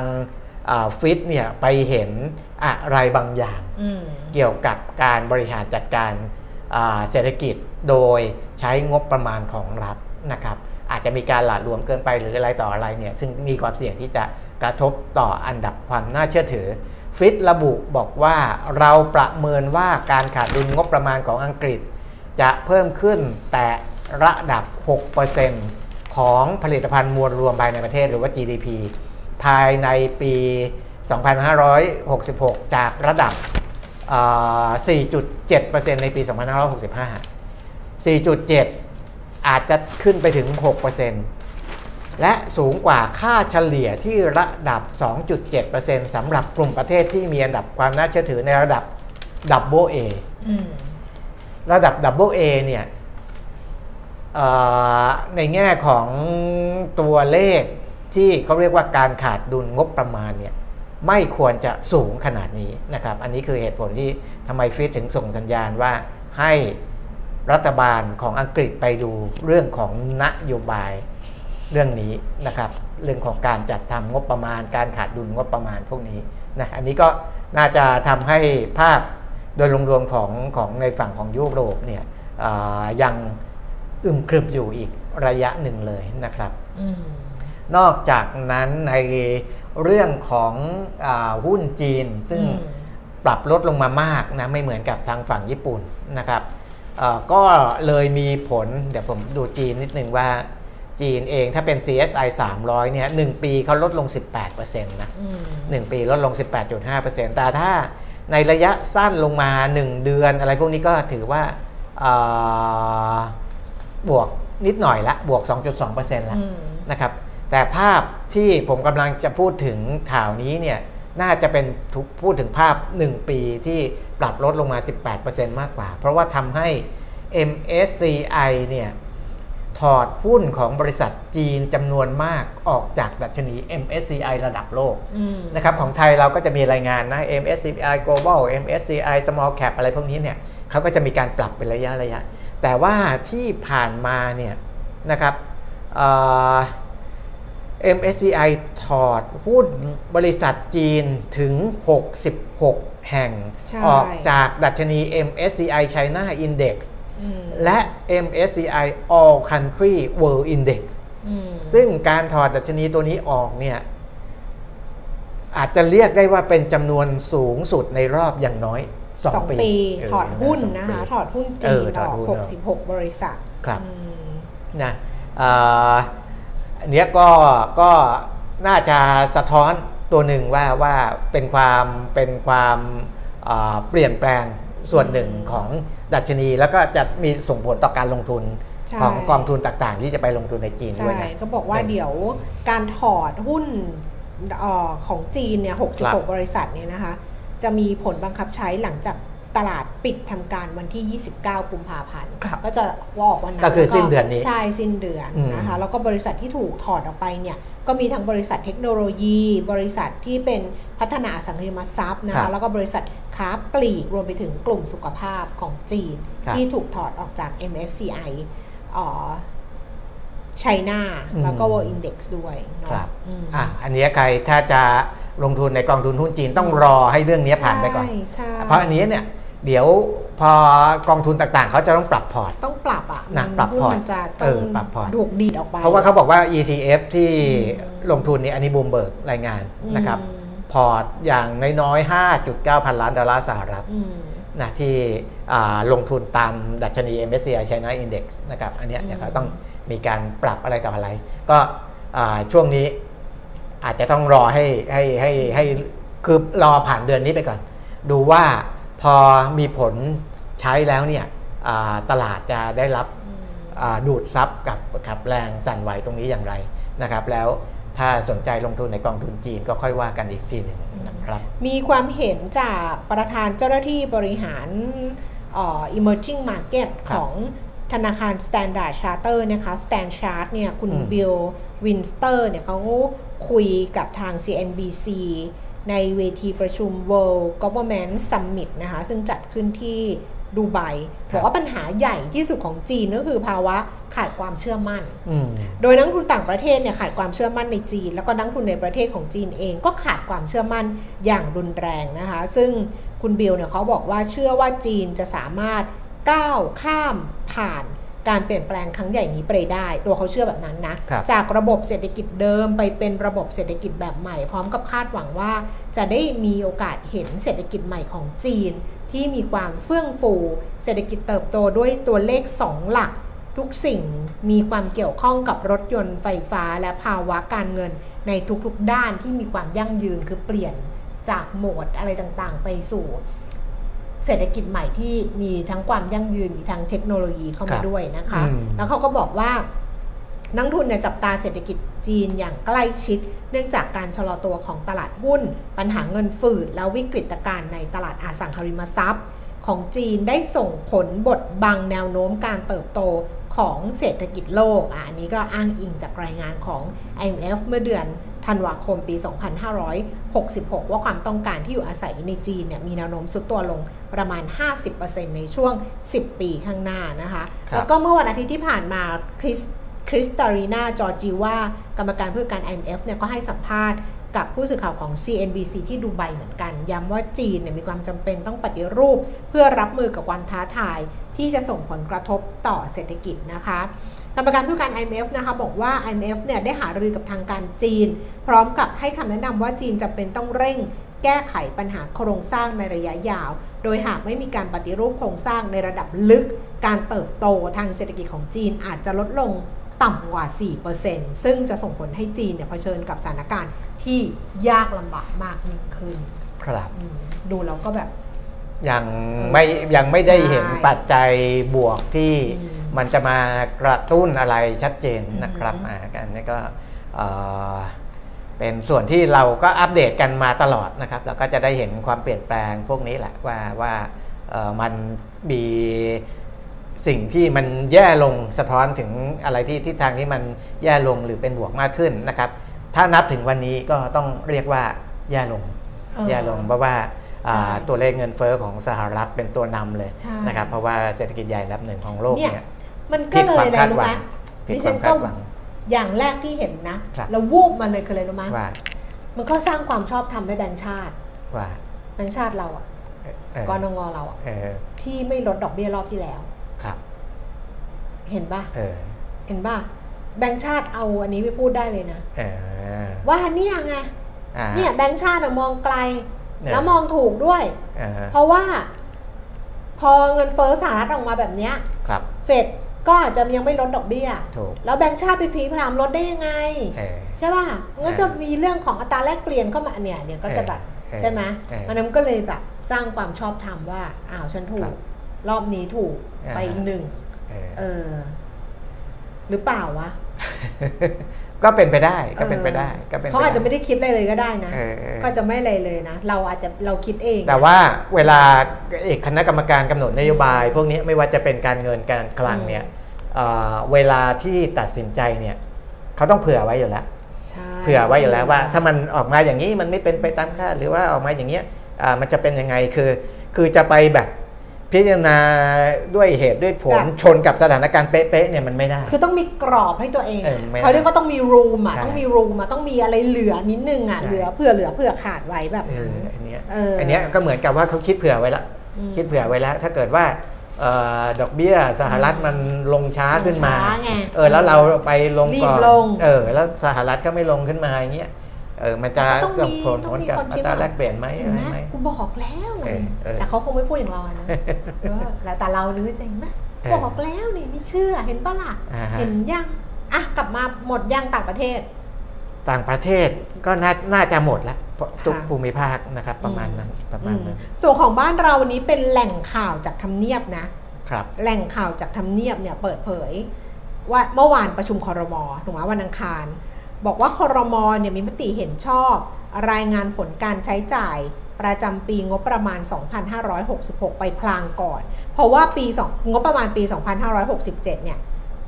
ฟิตเนี่ยไปเห็นอะไรบางอย่างอืมเกี่ยวกับการบริหารจัดการอ่าเศรษฐกิจโดยใช้งบประมาณของรัฐนะครับ อาจจะมีการหละหลวมเกินไปหรืออะไรต่ออะไรเนี่ยซึ่งมีความเสี่ยงที่จะกระทบต่ออันดับความน่าเชื่อถือ ฟิตระบุบอกว่าเราประเมินว่าการขาดดุลงบประมาณของอังกฤษ จะเพิ่มขึ้นแต่ระดับ 6%ของผลิตภัณฑ์มวลรวมภายในประเทศหรือว่า GDP ภายในปี 2566 จากระดับ 4.7%ในปี 2565 4.7 อาจจะขึ้นไปถึง 6% และสูงกว่าค่าเฉลี่ยที่ระดับ 2.7%สำหรับกลุ่มประเทศที่มีอันดับความน่าเชื่อถือในระดับ Double A อืมระดับ Double A เนี่ยเอ่อในแง่ของตัวเลขที่เขาเรียกว่าการขาดดุลงบประมาณเนี่ยไม่ควรจะสูงขนาดนี้นะครับ อันนี้คือเหตุผลที่ทำไมฟิตถึงส่งสัญญาณว่าให้รัฐบาลของอังกฤษไปดูเรื่องของนโยบาย เรื่องนี้นะครับเรื่องของการจัดทำงบประมาณ การขาดดุลงบประมาณพวกนี้นะอันนี้ก็น่าจะทำให้ภาพโดยรวมๆของของในฝั่งของยุโรปเนี่ยอ่ายังอึมครึมอยู่อีกระยะหนึ่งเลยนะครับอืมนอกจากนั้นในเรื่องของอาหุ้นจีน ซึ่งอืมปรับลดลงมามากนะไม่เหมือนกับทางฝั่งญี่ปุ่นนะครับเอ่อก็เลยมีผล เดี๋ยวผมดูจีนนิดนึงว่า จีนเองถ้าเป็น CSI 300 เนี่ยหนึ่งปีเขาลดลง 18%นะอืมหนึ่งปีลดลง 18.5%แต่ถ้าในระยะสั้นลงมา 1 เดือนอะไรพวกนี้ก็ถือว่าเอ่อบวกนิดหน่อยละ บวก 2.2%ละอืมนะครับ แต่ภาพที่ผมกำลังจะพูดถึงข่าวนี้เนี่ยน่าจะเป็นทุกพูดถึงภาพ 1 ปีที่ปรับลดลงมา 18%มากกว่า เพราะว่าทำให้ MSCI เนี่ย ถอดหุ้นของบริษัทจีนจำนวนมากออกจากดัชนี MSCI ระดับโลกอืมนะครับของไทยเราก็จะมีรายงานนะ MSCI Global MSCI Small Cap อะไรพวกนี้เนี่ยเขาก็จะมีการปรับเป็นระยะระยะ แต่ว่าที่ผ่านมาเนี่ยนะครับเอ่อ MSCI ถอดหุ้นบริษัทจีนถึง 66 แห่งใช่ออกจากดัชนี MSCI China Index อืม และ MSCI All Country World Index อืมซึ่งการถอดดัชนีตัวนี้ออกเนี่ย อาจจะเรียกได้ว่าเป็นจำนวนสูงสุดในรอบอย่างน้อยสอง2ปีปีเถอดหุ้นสงนะคะปี ถอดหุ้นเอจีอนถออดอกหุ้นออก66 บริษัท ครับอืมนะเอ่ออันเนี้ยก็ก็น่าจะสะท้อนตัวหนึ่งว่าว่าเป็นความเป็นความเอ่อเปลี่ยนแปลงส่วนหนึ่งของ ดัชนีแล้วก็จะมีส่งผลต่อการลงทุนใช่ของกองทุนต่างๆ ที่จะไปลงทุนในจีนด้ใช่วยนะเขาบอกว่าเป็นเดี๋ยวการถอดหุ้นเอ่อของจีนเนี่ยครับ66 บริษัทเนี่ยนะคะ จะมีผลบังคับใช้หลังจากตลาดปิดทำการวันที่ 29 กุมภาพันธ์ครับก็จะว่าออกวันนั้น ก็คือแล้วสิ้นเดือนนี้ ใช่ สิ้นเดือนอืมนะคะ แล้วก็บริษัทที่ถูกถอดออกไปเนี่ย ก็มีทั้งบริษัทเทคโนโลยี บริษัทที่เป็นพัฒนาอสังหาริมทรัพย์นะครัคะบแล้วก็บริษัทค้าปลีกรวมไปถึงกลุ่มสุขภาพของจีนครับที่ถูกถอดออกจาก MSCI เอ่อ China อืมแล้วก็ World Index ด้วยเนาะครับอืมอะอันเนี้ยใครถ้าจะลงทุนในกองทุนหุ้นจีนต้องรอให้เรื่องนี้ผ่านไปก่อนใช่ใช่เพราะอันนี้เนี่ย เดี๋ยวพอกองทุนต่างๆ เขาจะต้องปรับพอร์ต ต้องปรับอะนะมันปรับพอร์ตมันจะเอต้องอปรับพอร์ตถูกดีดออกไป เพราะว่าเขาบอกว่า ETF ที่อืมลงทุนเนี่ยอันนี้บูมเบิร์กรายงานนะครับอืมพอร์ตอย่างน้อยๆ 5.9 พันล้านดอลลาร์สหรัฐอืมนะที่อ่าลงทุนตามดัชนี MSCI China Index นะครับอันเนี้ยอืมเนี่ยเขาต้องมีการปรับอะไรต่ออะไร ก็อ่าช่วงนี้อาจจะต้องรอให้ให้ให้ให้คือรอผ่านเดือนนี้ไปก่อน ดูว่า พอมีผลใช้แล้วเนี่ยอ่าตลาดจะได้รับอืมอ่าดูดซับกับกับแรงสั่นไหวตรงนี้อย่างไรนะครับ แล้วถ้าสนใจลงทุนในกองทุนจีนก็ค่อยว่ากันอีกทีหนึ่งนะครับมีความเห็นจากประธานเจ้าหน้าที่บริหารเอ่อ emerging market ครับของธนาคาร Standard Chartered นะคะ Stand Chart เนี่ยคุณอืมบิลวินเทอร์สเนี่ยเขาคุยกับทาง CNBC ในเวทีประชุม World Government Summit นะคะซึ่งจัดขึ้นที่ดูไบครับบอกว่าปัญหาใหญ่ที่สุดของจีนก็คือภาวะขาดความเชื่อมั่นอืมโดยนักลงทุนต่างประเทศเนี่ยขาดความเชื่อมั่นในจีน แล้วก็นักลงทุนในประเทศของจีนเองก็ขาดความเชื่อมั่นอย่างรุนแรงนะคะ ซึ่งคุณบิลเนี่ยเขาบอกว่าเชื่อว่าจีนจะสามารถก้าวข้ามผ่าน การเปลี่ยนแปลงครั้งใหญ่นี้ไปได้ ตัวเขาเชื่อแบบนั้นนะครับจากระบบเศรษฐกิจเดิมไปเป็นระบบเศรษฐกิจแบบใหม่ พร้อมกับคาดหวังว่า จะได้มีโอกาสเห็นเศรษฐกิจใหม่ของจีน ที่มีความเฟื่องฟู เศรษฐกิจเติบโตด้วยตัวเลข 2 หลัก ทุกสิ่งมีความเกี่ยวข้องกับรถยนต์ไฟฟ้าและภาวะการเงินในทุกๆด้านที่มีความยั่งยืนคือเปลี่ยนจากโหมดอะไรต่างๆ ไปสู่ เศรษฐกิจใหม่ที่มีทั้งความยั่งยืนมีทั้งเทคโนโลยีเข้าครัมาบด้วยนะคะอืมแล้วเขาก็บอกว่านักลงทุนเนี่ยจับตาเศรษฐกิจจีนอย่างใกล้ชิด เนื่องจากการชะลอตัวของตลาดหุ้น ปัญหาเงินฝืดแล้ววิกฤตการณ์ในตลาดอสังหาริมทรัพย์ ของจีนได้ส่งผลบดบังแนวโน้มการเติบโตของเศรษฐกิจโลกอะอันนี้ก็อ้างอิงจากรายงานของ IMF เมื่อเดือน ธันวาคมปี 2566 ว่าความต้องการที่อยู่อาศัยในจีนเนี่ยมีแนวโน้มสุดตัวลงประมาณ 50%ในช่วง 10 ปีข้างหน้านะคะครับแล้วก็เมื่อวันอาทิตย์ที่ผ่านมาคริสคริสตารีนาจอร์จิว่ากรรมการผู้จัดการ IMF เนี่ยก็ให้สัมภาษณ์กับผู้สื่อข่าวของ CNBC ที่ดูไบเหมือนกัน ย้ำว่าจีนเนี่ยมีความจำเป็นต้องปฏิรูป เพื่อรับมือกับความท้าทายที่จะส่งผลกระทบต่อเศรษฐกิจนะคะ กรรมการผู้การ IMF นะคะบอกว่า IMF เนี่ยได้หารือกับทางการจีน พร้อมกับให้คำแนะนำว่าจีนจะเป็นต้องเร่ง แก้ไขปัญหาโครงสร้างในระยะยาว โดยหากไม่มีการปฏิรูปโครงสร้างในระดับลึก การเติบโตทางเศรษฐกิจของจีนอาจจะลดลงต่ำกว่า 4%ซึ่งจะส่งผลให้จีนเนี่ยเผชิญกับสถานการณ์ที่ยากลำบากมากยิ่งขึ้น ครับอืมดูแล้วก็แบบ ยังไม่ยังไม่ได้เห็นใช่ปัจจัยบวกที่อืมมันจะมากระตุ้นอะไรชัดเจนนะครับอืมอ่ากันนี่ก็เอ่อเป็นส่วนที่เราก็อัปเดตกันมาตลอดนะครับ เราก็จะได้เห็นความเปลี่ยนแปลงพวกนี้แหละว่าว่าเอ่อมันมีสิ่งที่มันแย่ลงสะท้อนถึงอะไรที่ทิศทางที่มันแย่ลงหรือเป็นบวกมากขึ้นนะครับ ถ้านับถึงวันนี้ก็ต้องเรียกว่าแย่ลงเออแย่ลงเพราะว่าอ่าใช่ ตัวเลขเงินเฟอ้อของสหรัฐเป็นตัวนำเลยใช่นะครับเพราะว่าเศรษฐกิจใหญ่อันดับหนึ่งของโลกเนี่ยเนี่ยมันก็เลยอะไรรู้ไหมผิดดิคฉัวามนคาก็ดหวังอย่างแรกที่เห็นนะครับแล้ววูบมาเลยคืออะไรรู้ไหมว่ามันก็สร้างความชอบธรรมให้แบงก์ชาติว่าแบงก์ชาติเราอะเอ่อกนงเราอะเออที่ไม่ลดดอกเบี้ยรอบที่แล้วครับ เห็นป่ะเออเห็นป่ะแบงก์ชาติเอาอันนี้ไปพูดได้เลยนะเออว่าเนี่ยไงอ่าเนี่ยแบงก์ชาติอะมองไกลเออ แล้วมองถูกด้วยเออเพราะว่า พอเงินเฟ้อสหรัฐออกมาแบบเนี้ยครับเฟดก็อาจจะยังไม่ลดดอกเบี้ยถูกแล้วแบงก์ชาติไปพลีพรามลดได้ยังไงเออใช่ป่ะมันก็จะมีเรื่องของอัตราแลกเปลี่ยนเข้ามาเนี่ยเนี่ยก็จะแบบเออใช่ไหมเออมันนั้นก็เลยแบบสร้างความชอบธรรมว่าอ้าวฉันถูครักบรอบนี้ถูกอ่าไปอีกหนึ่งเออเออ หรือเปล่าวะ ก็เป็นไปได้ก็เป็นไปได้ก็เป็นปเขาอาจจะไม่ได้คิดอะไรเลยก็ได้นะเออเออก็จะไม่อะไรเลยนะ เราอาจจะเราคิดเอง แต่ว่าเวลาเอกคณะกรรมการกำหนดนโยบาย พวกนี้ไม่ว่าจะเป็นการเงินการคลังเนี่ยเอ่อเวลาที่ตัดสินใจเนี่ยเขาต้องเผื่อไว้อยู่แล้วใช่เผื่อไว้อยู่แล้วว่า ถ้ามันออกมาอย่างนี้มันไม่เป็นไปตามคาดหรือว่าออกมาอย่างเงี้ยอ่ามันจะเป็นยังไงคือ คือจะไปแบบ พิจารณาด้วยเหตุด้วยผลชนกับสถานการณ์เป๊ะๆเนี่ยมันไม่ได้ คือต้องมีกรอบให้ตัวเองเออไม่เขาเรียกว่าต้องมีรูมอะใช่ต้องมีรูมอะต้องมีอะไรเหลือนิดนึงอะใช่เหลือเผื่อเหลือเผื่อขาดไว้แบบเอนั้นออันเนี้ยเอออัอันเนี้ยก็เหมือนกับว่าเขาคิดเผื่อไว้ละอืมคิดเผื่อไว้แล้ว ถ้าเกิดว่าเอ่อดอกเบี้ยสหรัฐมันลงช้าขึ้นมาลงช้าไงเออแล้วเราไปลงรีก่บอนลงเออแล้วสหรัฐก็ไม่ลงขึ้นมาอย่างเงี้ย เออมันจะต้องส่มีงผลต้ผองลมีกับคนอัคิดตราว่าแลกเปลี่ยนไหมเห็อะนไรไหมไหมกูบอกแล้วเออเออแต่เขาคงไม่พูดอย่างเราอะนะเออแต่แต่เรารู้จริงไหมเออบอกแล้วนี่ไม่เชื่อเห็นปะล่ะอ่าฮะเห็นยังอะกลับมาหมดยังต่างประเทศ ต่างประเทศก็น่าน่าจะหมดแล้วเพราะทุกค่ะภูมิภาคนะครับประมาณนั้นประมาณนั้นอืมส่วนของบ้านเราวันนี้เป็นแหล่งข่าวจากทำเนียบนะครับแหล่งข่าวจากทำเนียบเนี่ยเปิดเผย ว่าเมื่อวานประชุมคอรมอถูกไหมวันอังคาร บอกว่าคอรมอเนี่ยมีมติเห็นชอบ รายงานผลการใช้จ่ายประจำปีงบประมาณ 2566 ไปพลางก่อน เพราะว่าปีสองงบประมาณปี 2567 เนี่ย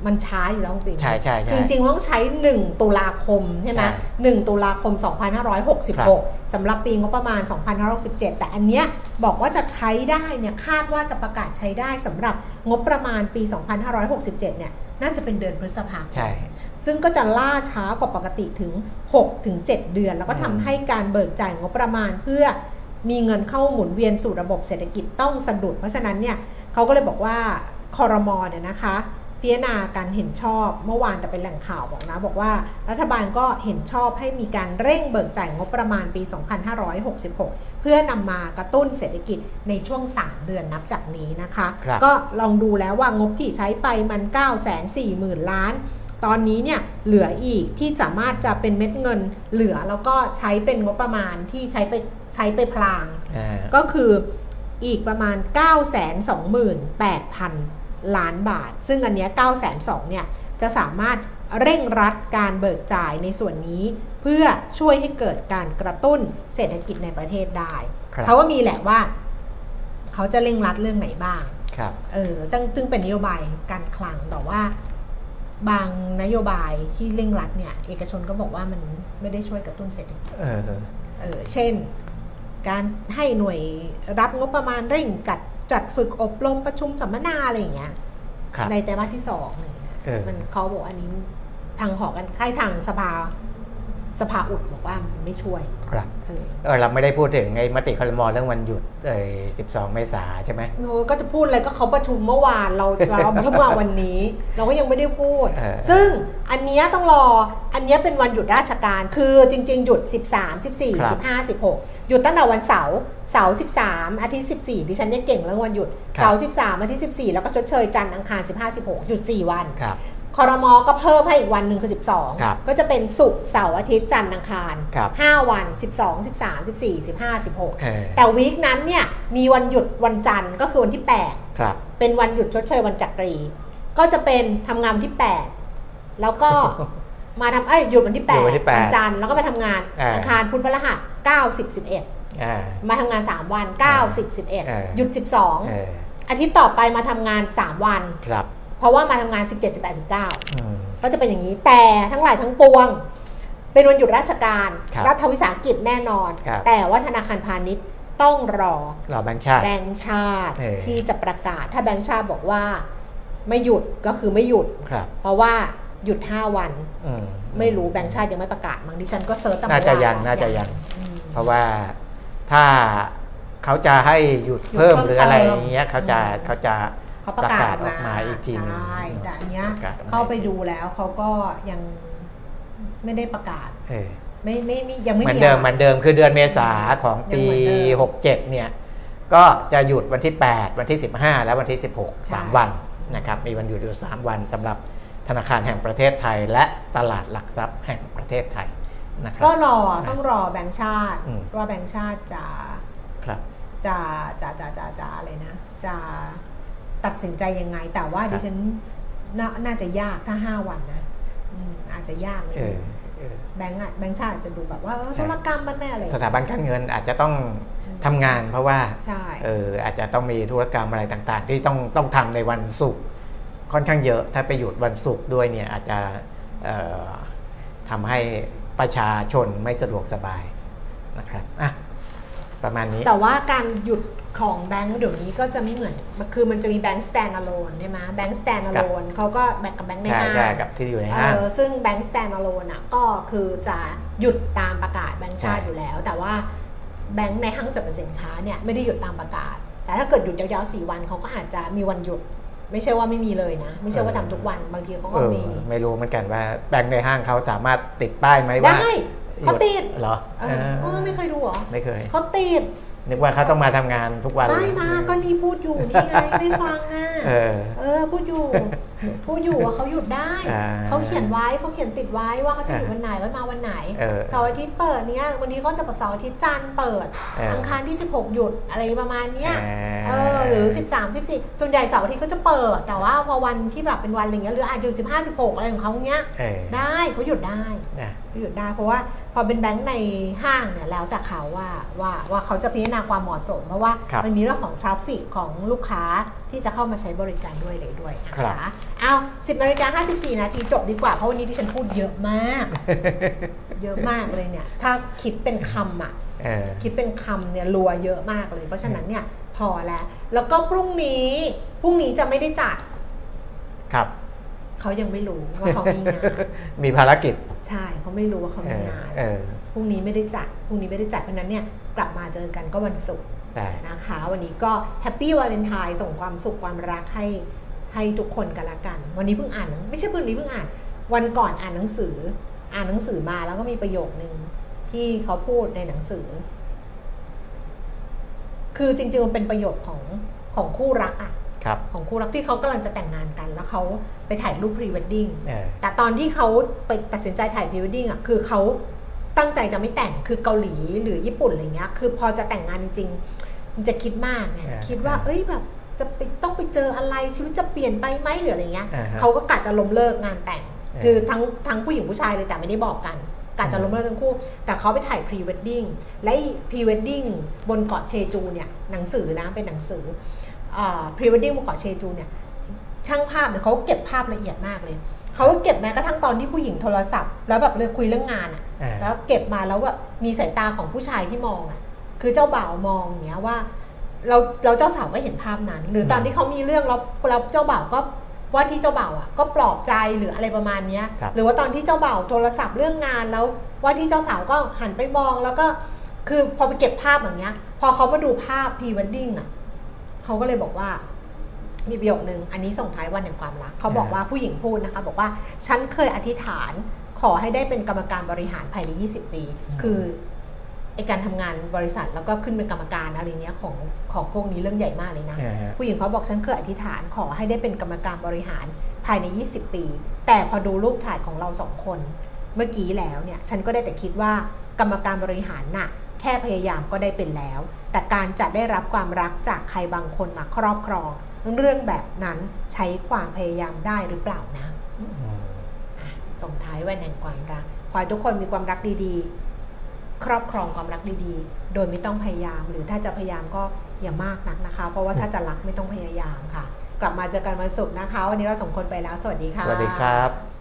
มันช้าอยู่แล้วคุณปิ่นใช่ใช่ใช่คือจริงๆ ต้องใช้ 1 ตุลาคมใช่ไหมใช่หนึ่งตุลาคมครับ2566สำหรับปีงบประมาณ 2567 แต่อันเนี้ยบอกว่าจะใช้ได้เนี่ยคาดว่าจะประกาศใช้ได้สำหรับงบประมาณปี 2567 เนี่ยน่าจะเป็นเดือนพฤษภาคมใช่ ซึ่งก็จะล่าช้ากว่าปกติถึง6ถึง7เดือน แล้วก็ทำให้การเบิกจ่ายงบประมาณเพื่อมีเงินเข้าหมุนเวียนสู่ระบบเศรษฐกิจต้องสะดุด เพราะฉะนั้นเนี่ยเขาก็เลยบอกว่าคอรมอเนี่ยนะคะพิจารณาการเห็นชอบเมื่อวานแต่เป็นแหล่งข่าวบอกนะบอกว่ารัฐบาลก็เห็นชอบให้มีการเร่งเบิกจ่ายงบประมาณปี 2566 เพื่อนำมากระตุ้นเศรษฐกิจในช่วง 3 เดือนนับจากนี้นะคะครับก็ลองดูแล้วว่างบที่ใช้ไปมัน 9 4 0 0 0 0 ล้าน ตอนนี้เนี่ยเหลืออีกที่สามารถจะเป็นเม็ดเงินเหลือแล้วก็ใช้เป็นงบประมาณที่ใช้ไปใช้ไปพลางอ่าก็คืออีกประมาณ 928,000 ล้านบาท ซึ่งอันเนี้ย902เนี่ยจะสามารถเร่งรัดการเบิกจ่ายในส่วนนี้ เพื่อช่วยให้เกิดการกระตุ้นเศรษฐกิจในประเทศได้ครับเขาก็มีแหละว่า เขาจะเร่งรัดเรื่องไหนบ้างครับเออจึงจึงเป็นนโยบายการคลังแต่ว่า บางนโยบายที่เร่งรัดเนี่ยเอกชนก็บอกว่ามันไม่ได้ช่วยกระตุ้นเศรษฐกิจเออเออเช่น การให้หน่วยรับงบประมาณเร่งจัดจัดฝึกอบรมประชุมสัมมนาอะไรอย่างเงี้ยครับในไตรมาสที่สองอะไรอย่างเงี้ยเออมันเขาบอกอันนี้ทางหอกันค่ายทางสภา สภาอุดบอกว่ามันไม่ช่วยครับเออเออเราไม่ได้พูดถึงไอ้มติคอรมอเรื่องวันหยุดเอ้12เมษาใช่ไหมโน้ก็จะพูดอะไรก็เขาประชุมเมื่อวานเราเราเพิ่งมาวันนี้ เราก็ยังไม่ได้พูดเออซึ่งอันเนี้ยต้องรออันเนี้ยเป็นวันหยุดราชการคือจริง ๆ หยุด 13 14ครับ15 16 หยุดตั้งแต่วันเสาร์เสาร์13 อาทิตย์ 14 ดิฉันเนี่ยเก่งเรื่องวันหยุดครับเสาร์13 อาทิตย์ 14 แล้วก็ชดเชยจันทร์อังคาร 15 16 หยุด 4 วัน ครับคอรมอก็เพิ่มให้อีกวันหนึ่งคือครับ12 ก็จะเป็นศุกร์เสาร์อาทิตย์จันทร์อังคารครับ5วัน 12 13 14 15 16เออแต่วีคนั้นเนี่ยมีวันหยุดวันจันทร์ก็คือวันที่8ครับเป็นวันหยุดชดเชยวันจักรี ก็จะเป็นทำงานวันที่ 8 แล้วก็มาทำเอ้ยหยุดวันที่หยุดวันที่8 8วันจันทร์แล้วก็มาทำงานอ่าอังคารพุธพฤหัส9 10 11อ่ามาทำงาน 3 วันอ่า9 10อ่า11 หยุดเอ12ออาทิตย์ต่อไปมาทำงาน 3 วันค รับเพราะว่ามาทำงาน 17 18 19อืมก็จะเป็นอย่างนี้แต่ทั้งหลายทั้งปวง เป็นวันหยุดราชการครับรัฐวิสาหกิจแน่นอนครับแต่ว่าธนาคารพาณิชย์ต้องรอรอแบงค์ชาติแบงก์ชาติเออที่จะประกาศ ถ้าแบงก์ชาติบอกว่าไม่หยุดก็คือไม่หยุดครับเพราะว่าหยุด 5 วันอืมไม่รู้แบงก์ชาติยังไม่ประกาศมั้งดิฉันก็ search ตามน่าจะเวลยังน่าจะยังอืมเพราะว่าถ้าเขาจะให้หยุดหยุดเพิ่มเพิ่มหรืออะไรเติมอย่างเงี้ยเขาจะอืมเขาจะ เขาประกาศออกมาอีกทีหนึงใช่แต่อันเนี้ยประกาศออกมาเข้าไปดูแล้วเขาก็ยังไม่ได้ประกาศเออไม่ไม่ไม่ยังไม่เหมือนมีเดิมะเหมือนเดิมคือเดือนเมษาของปียังเหมือนเดิม67 เนี่ย ก็จะหยุดวันที่ 8 วันที่ 15 และวันที่ 16ใช่3วันนะครับมีวันหยุดอยู่ 3 วันสำหรับธนาคารแห่งประเทศไทย และตลาดหลักทรัพย์แห่งประเทศไทยนะครัก็บรอต้องรอแบงก์ชาติอืมว่าแบงก์ชาติจะครับจะจะจะจะจะอะไรนะจะ ตัดสินใจยังไง แต่ว่าครับดิฉันนาน่าจะยากถ้าห้าวันนะอืมอาจจะยากเลยเออเออแบงก์อะแบงก์ชาติอาจจะดูแบบว่าเออใช่ธุรกรรมมันไม่อะไรสถาบันการเงินอาจจะต้องทำงานเพราะว่า ใช่เอออาจจะต้องมีธุรกรรมอะไรต่างๆ ที่ต้องต้องทำในวันศุกร์ค่อนข้างเยอะถ้าไปหยุดวันศุกร์ด้วยเนี่ยอาจจะเอ่อทำให้ประชาชนไม่สะดวกสบายนะครับอะประมาณนี้ แต่ว่าการหยุด ของแบงก์เดี๋ยวนี้ก็จะไม่เหมือน คือมันจะมีแบงก์ stand alone ใช่ไหมแบงก์ stand alone เขาก็แบ่งกับแบงก์ในใช่ห้างใช่กับที่อยู่ในเอห้างอซึ่งแบงก์ stand alone อะก็คือจะหยุดตามประกาศแบงก์ชาติใช่อยู่แล้ว แต่ว่าแบงก์ในห้างสรรพสินค้าเนี่ยไม่ได้หยุดตามประกาศ แต่ถ้าเกิดหยุดยาวๆ4วันเขาก็อาจจะมีวันหยุด ไม่ใช่ว่าไม่มีเลยนะ ไม่ใช่ว่าทำทุกวันบางทีเขาเอก็อมีไม่รู้เหมือนกันว่าแบงค์ในห้างเขาสามารถติดป้ายไหมว่าได้เขาติดเหรอเออเออไม่เคยดูเหรอไม่เคยเขาติด นึกว่าเขาต้องมาทำงานทุกวันไม่มาก็นี่พูดอยู่นี่ไงไม่ฟังอะเออ เออพูดอยู่ พูดอยู่ว่าเขาหยุดได้อ่าเขาเขียนไว้เขาเขียนติดไว้ว่าเขาจะหยุดวันไหนว่ามาวันไหนเออเสาร์อาทิตย์เปิดเนี้ยวันนี้เขาจะแบบเสาร์อาทิตย์จันทร์เปิดเอออัอังคารที่ 16 หยุดอะไรประมาณเนี้ยอ่าเออหรือ 13 14ส่วนใหญ่เสาร์อาทิตย์เขาจะเปิด แต่ว่าพอวันที่แบบเป็นวันอะไรเงี้ยหรืออาจจะ15 16อะไรของเขาเนี้ยเออได้เขาหยุดได้นะเขาหยุดได้เพราะว่า พอเป็นแบงค์ในห้างเนี่ยแล้วแต่เขาว่าว่าว่าเขาจะพิจารณาความเหมาะสม เพราะว่าครับมันมีเรื่องของทราฟฟิกของลูกค้าที่จะเข้ามาใช้บริการด้วยเลยด้วยนะครัคะบเอา10นาฬิกา54 นาทีจบดีกว่า เพราะวันนี้ที่ฉันพูดเยอะมาก เยอะมากเลยเนี่ย ถ้าคิดเป็นคำอะเออคิดเป็นคำเนี่ยรัวเยอะมากเลย เพราะฉะนั้นเนี่ยพอแล้ว แล้วก็พรุ่งนี้พรุ่งนี้จะไม่ได้จัดครับ เขายังไม่รู้ว่าเขามีงานมีภารกิจ ใช่เขาไม่รู้ว่าเขาเอมีองานเออพรุ่งนี้ไม่ได้จัดพรุ่งนี้ไม่ได้จัดเพราะฉะนั้นเนี่ยกลับมาเจอกันก็วันศุกร์ได้นะคะ วันนี้ก็แฮปปี้วาเลนไทน์ส่งความสุขความรักให้ให้ทุกคนกันละกัน วันนี้เพิ่งอ่านหนังไม่ใช่เพิ่งนี้เพิ่งอ่าน วันก่อนอ่านหนังสือ อ่านหนังสือมาแล้วก็มีประโยคนึงที่เขาพูดในหนังสือ คือจริงๆมันเป็นประโยชน์ของของคู่รักอะครับ ของคู่รักที่เขากำลังจะแต่งงานกัน แล้วเขาไปถ่ายรูปพรีเวดดิ้งเออแต่ตอนที่เขาไปตัดสินใจถ่ายพรีเวดดิ้งอะคือเขาตั้งใจจะไม่แต่งคือเกาหลีหรือญี่ปุ่นอะไรเงี้ยคือพอจะแต่งงานจริงๆมันจะคิดมากไงอ่าคิดว่า เอ้ยแบบจะไปต้องไปเจออะไรชีวิตจะเปลี่ยนไปไหมหรืออะไรเงี้ยอ่าฮะเขาก็กะจะล้มเลิกงานแต่งอ่าคือทั้งทั้งผู้หญิงผู้ชายเลยแต่ไม่ได้บอกกันกะจะล้มเลิกทั้งคู่ แต่เขาไปถ่ายพรีเวดดิ้งและพรีเวดดิ้งบนเกาะเชจูเนี่ยหนังสือนะเป็นหนังสือ พรีเวดดิ้งบนเกาะเชจูเนี่ยช่างภาพเนี่ยเขาเก็บภาพละเอียดมากเลยเขาก็เก็บแม้กระทั่งตอนที่ผู้หญิงโทรศัพท์ แล้วแบบเลยคุยเรื่องงานอะอ่าแล้วเก็บมาแล้วแบบมีสายตาของผู้ชายที่มองอะคือเจ้าบ่าวมองอย่างเงี้ยว่าเราเราเจ้าสาวก็เห็นภาพนั้น หรือตอนที่เขามีเรื่องแล้วแล้วเจ้าบ่าวก็ว่าที่เจ้าบ่าวอะก็ปลอบใจหรืออะไรประมาณเนี้ยครับหรือว่าตอนที่เจ้าบ่าวโทรศัพท์เรื่องงานแล้วว่าที่เจ้าสาวก็หันไปมองแล้วก็คือพอไปเก็บภาพอย่างเงี้ย พอเขามาดูภาพพรีเวดดิ้งอะ เขาก็เลยบอกว่ามีประโยคนึง อันนี้ส่งท้ายวันแห่งความรัก เขาบอกว่าผู้หญิงพูดนะคะ บอกว่าฉันเคยอธิษฐานขอให้ได้เป็นกรรมการบริหารภายใน 20 ปี คือไอการทำงานบริษัทแล้วก็ขึ้นเป็นกรรมการอะไรเนี้ยของของพวกนี้เรื่องใหญ่มากเลยนะอ่าฮะผู้หญิงเขาบอกฉันเคยอธิษฐานขอให้ได้เป็นกรรมการบริหารภายใน 20 ปี แต่พอดูรูปถ่ายของเราสองคน เมื่อกี้แล้วเนี่ย ฉันก็ได้แต่คิดว่ากรรมการบริหารน่ะ แค่พยายามก็ได้เป็นแล้ว แต่การจะได้รับความรักจากใครบางคนมาครอบครอง เรื่องแบบนั้นใช้ความพยายามได้หรือเปล่านะส่งท้ายวันแห่งความรัก ขอให้ทุกคนมีความรักดีๆ ครอบครองความรักดีๆ โดยไม่ต้องพยายาม หรือถ้าจะพยายามก็อย่ามากนักนะคะ เพราะว่าถ้าจะรักไม่ต้องพยายามค่ะ กลับมาเจอกันวันศุกร์นะคะ วันนี้เราสองคนไปแล้ว สวัสดีค่ะ สวัสดีครับ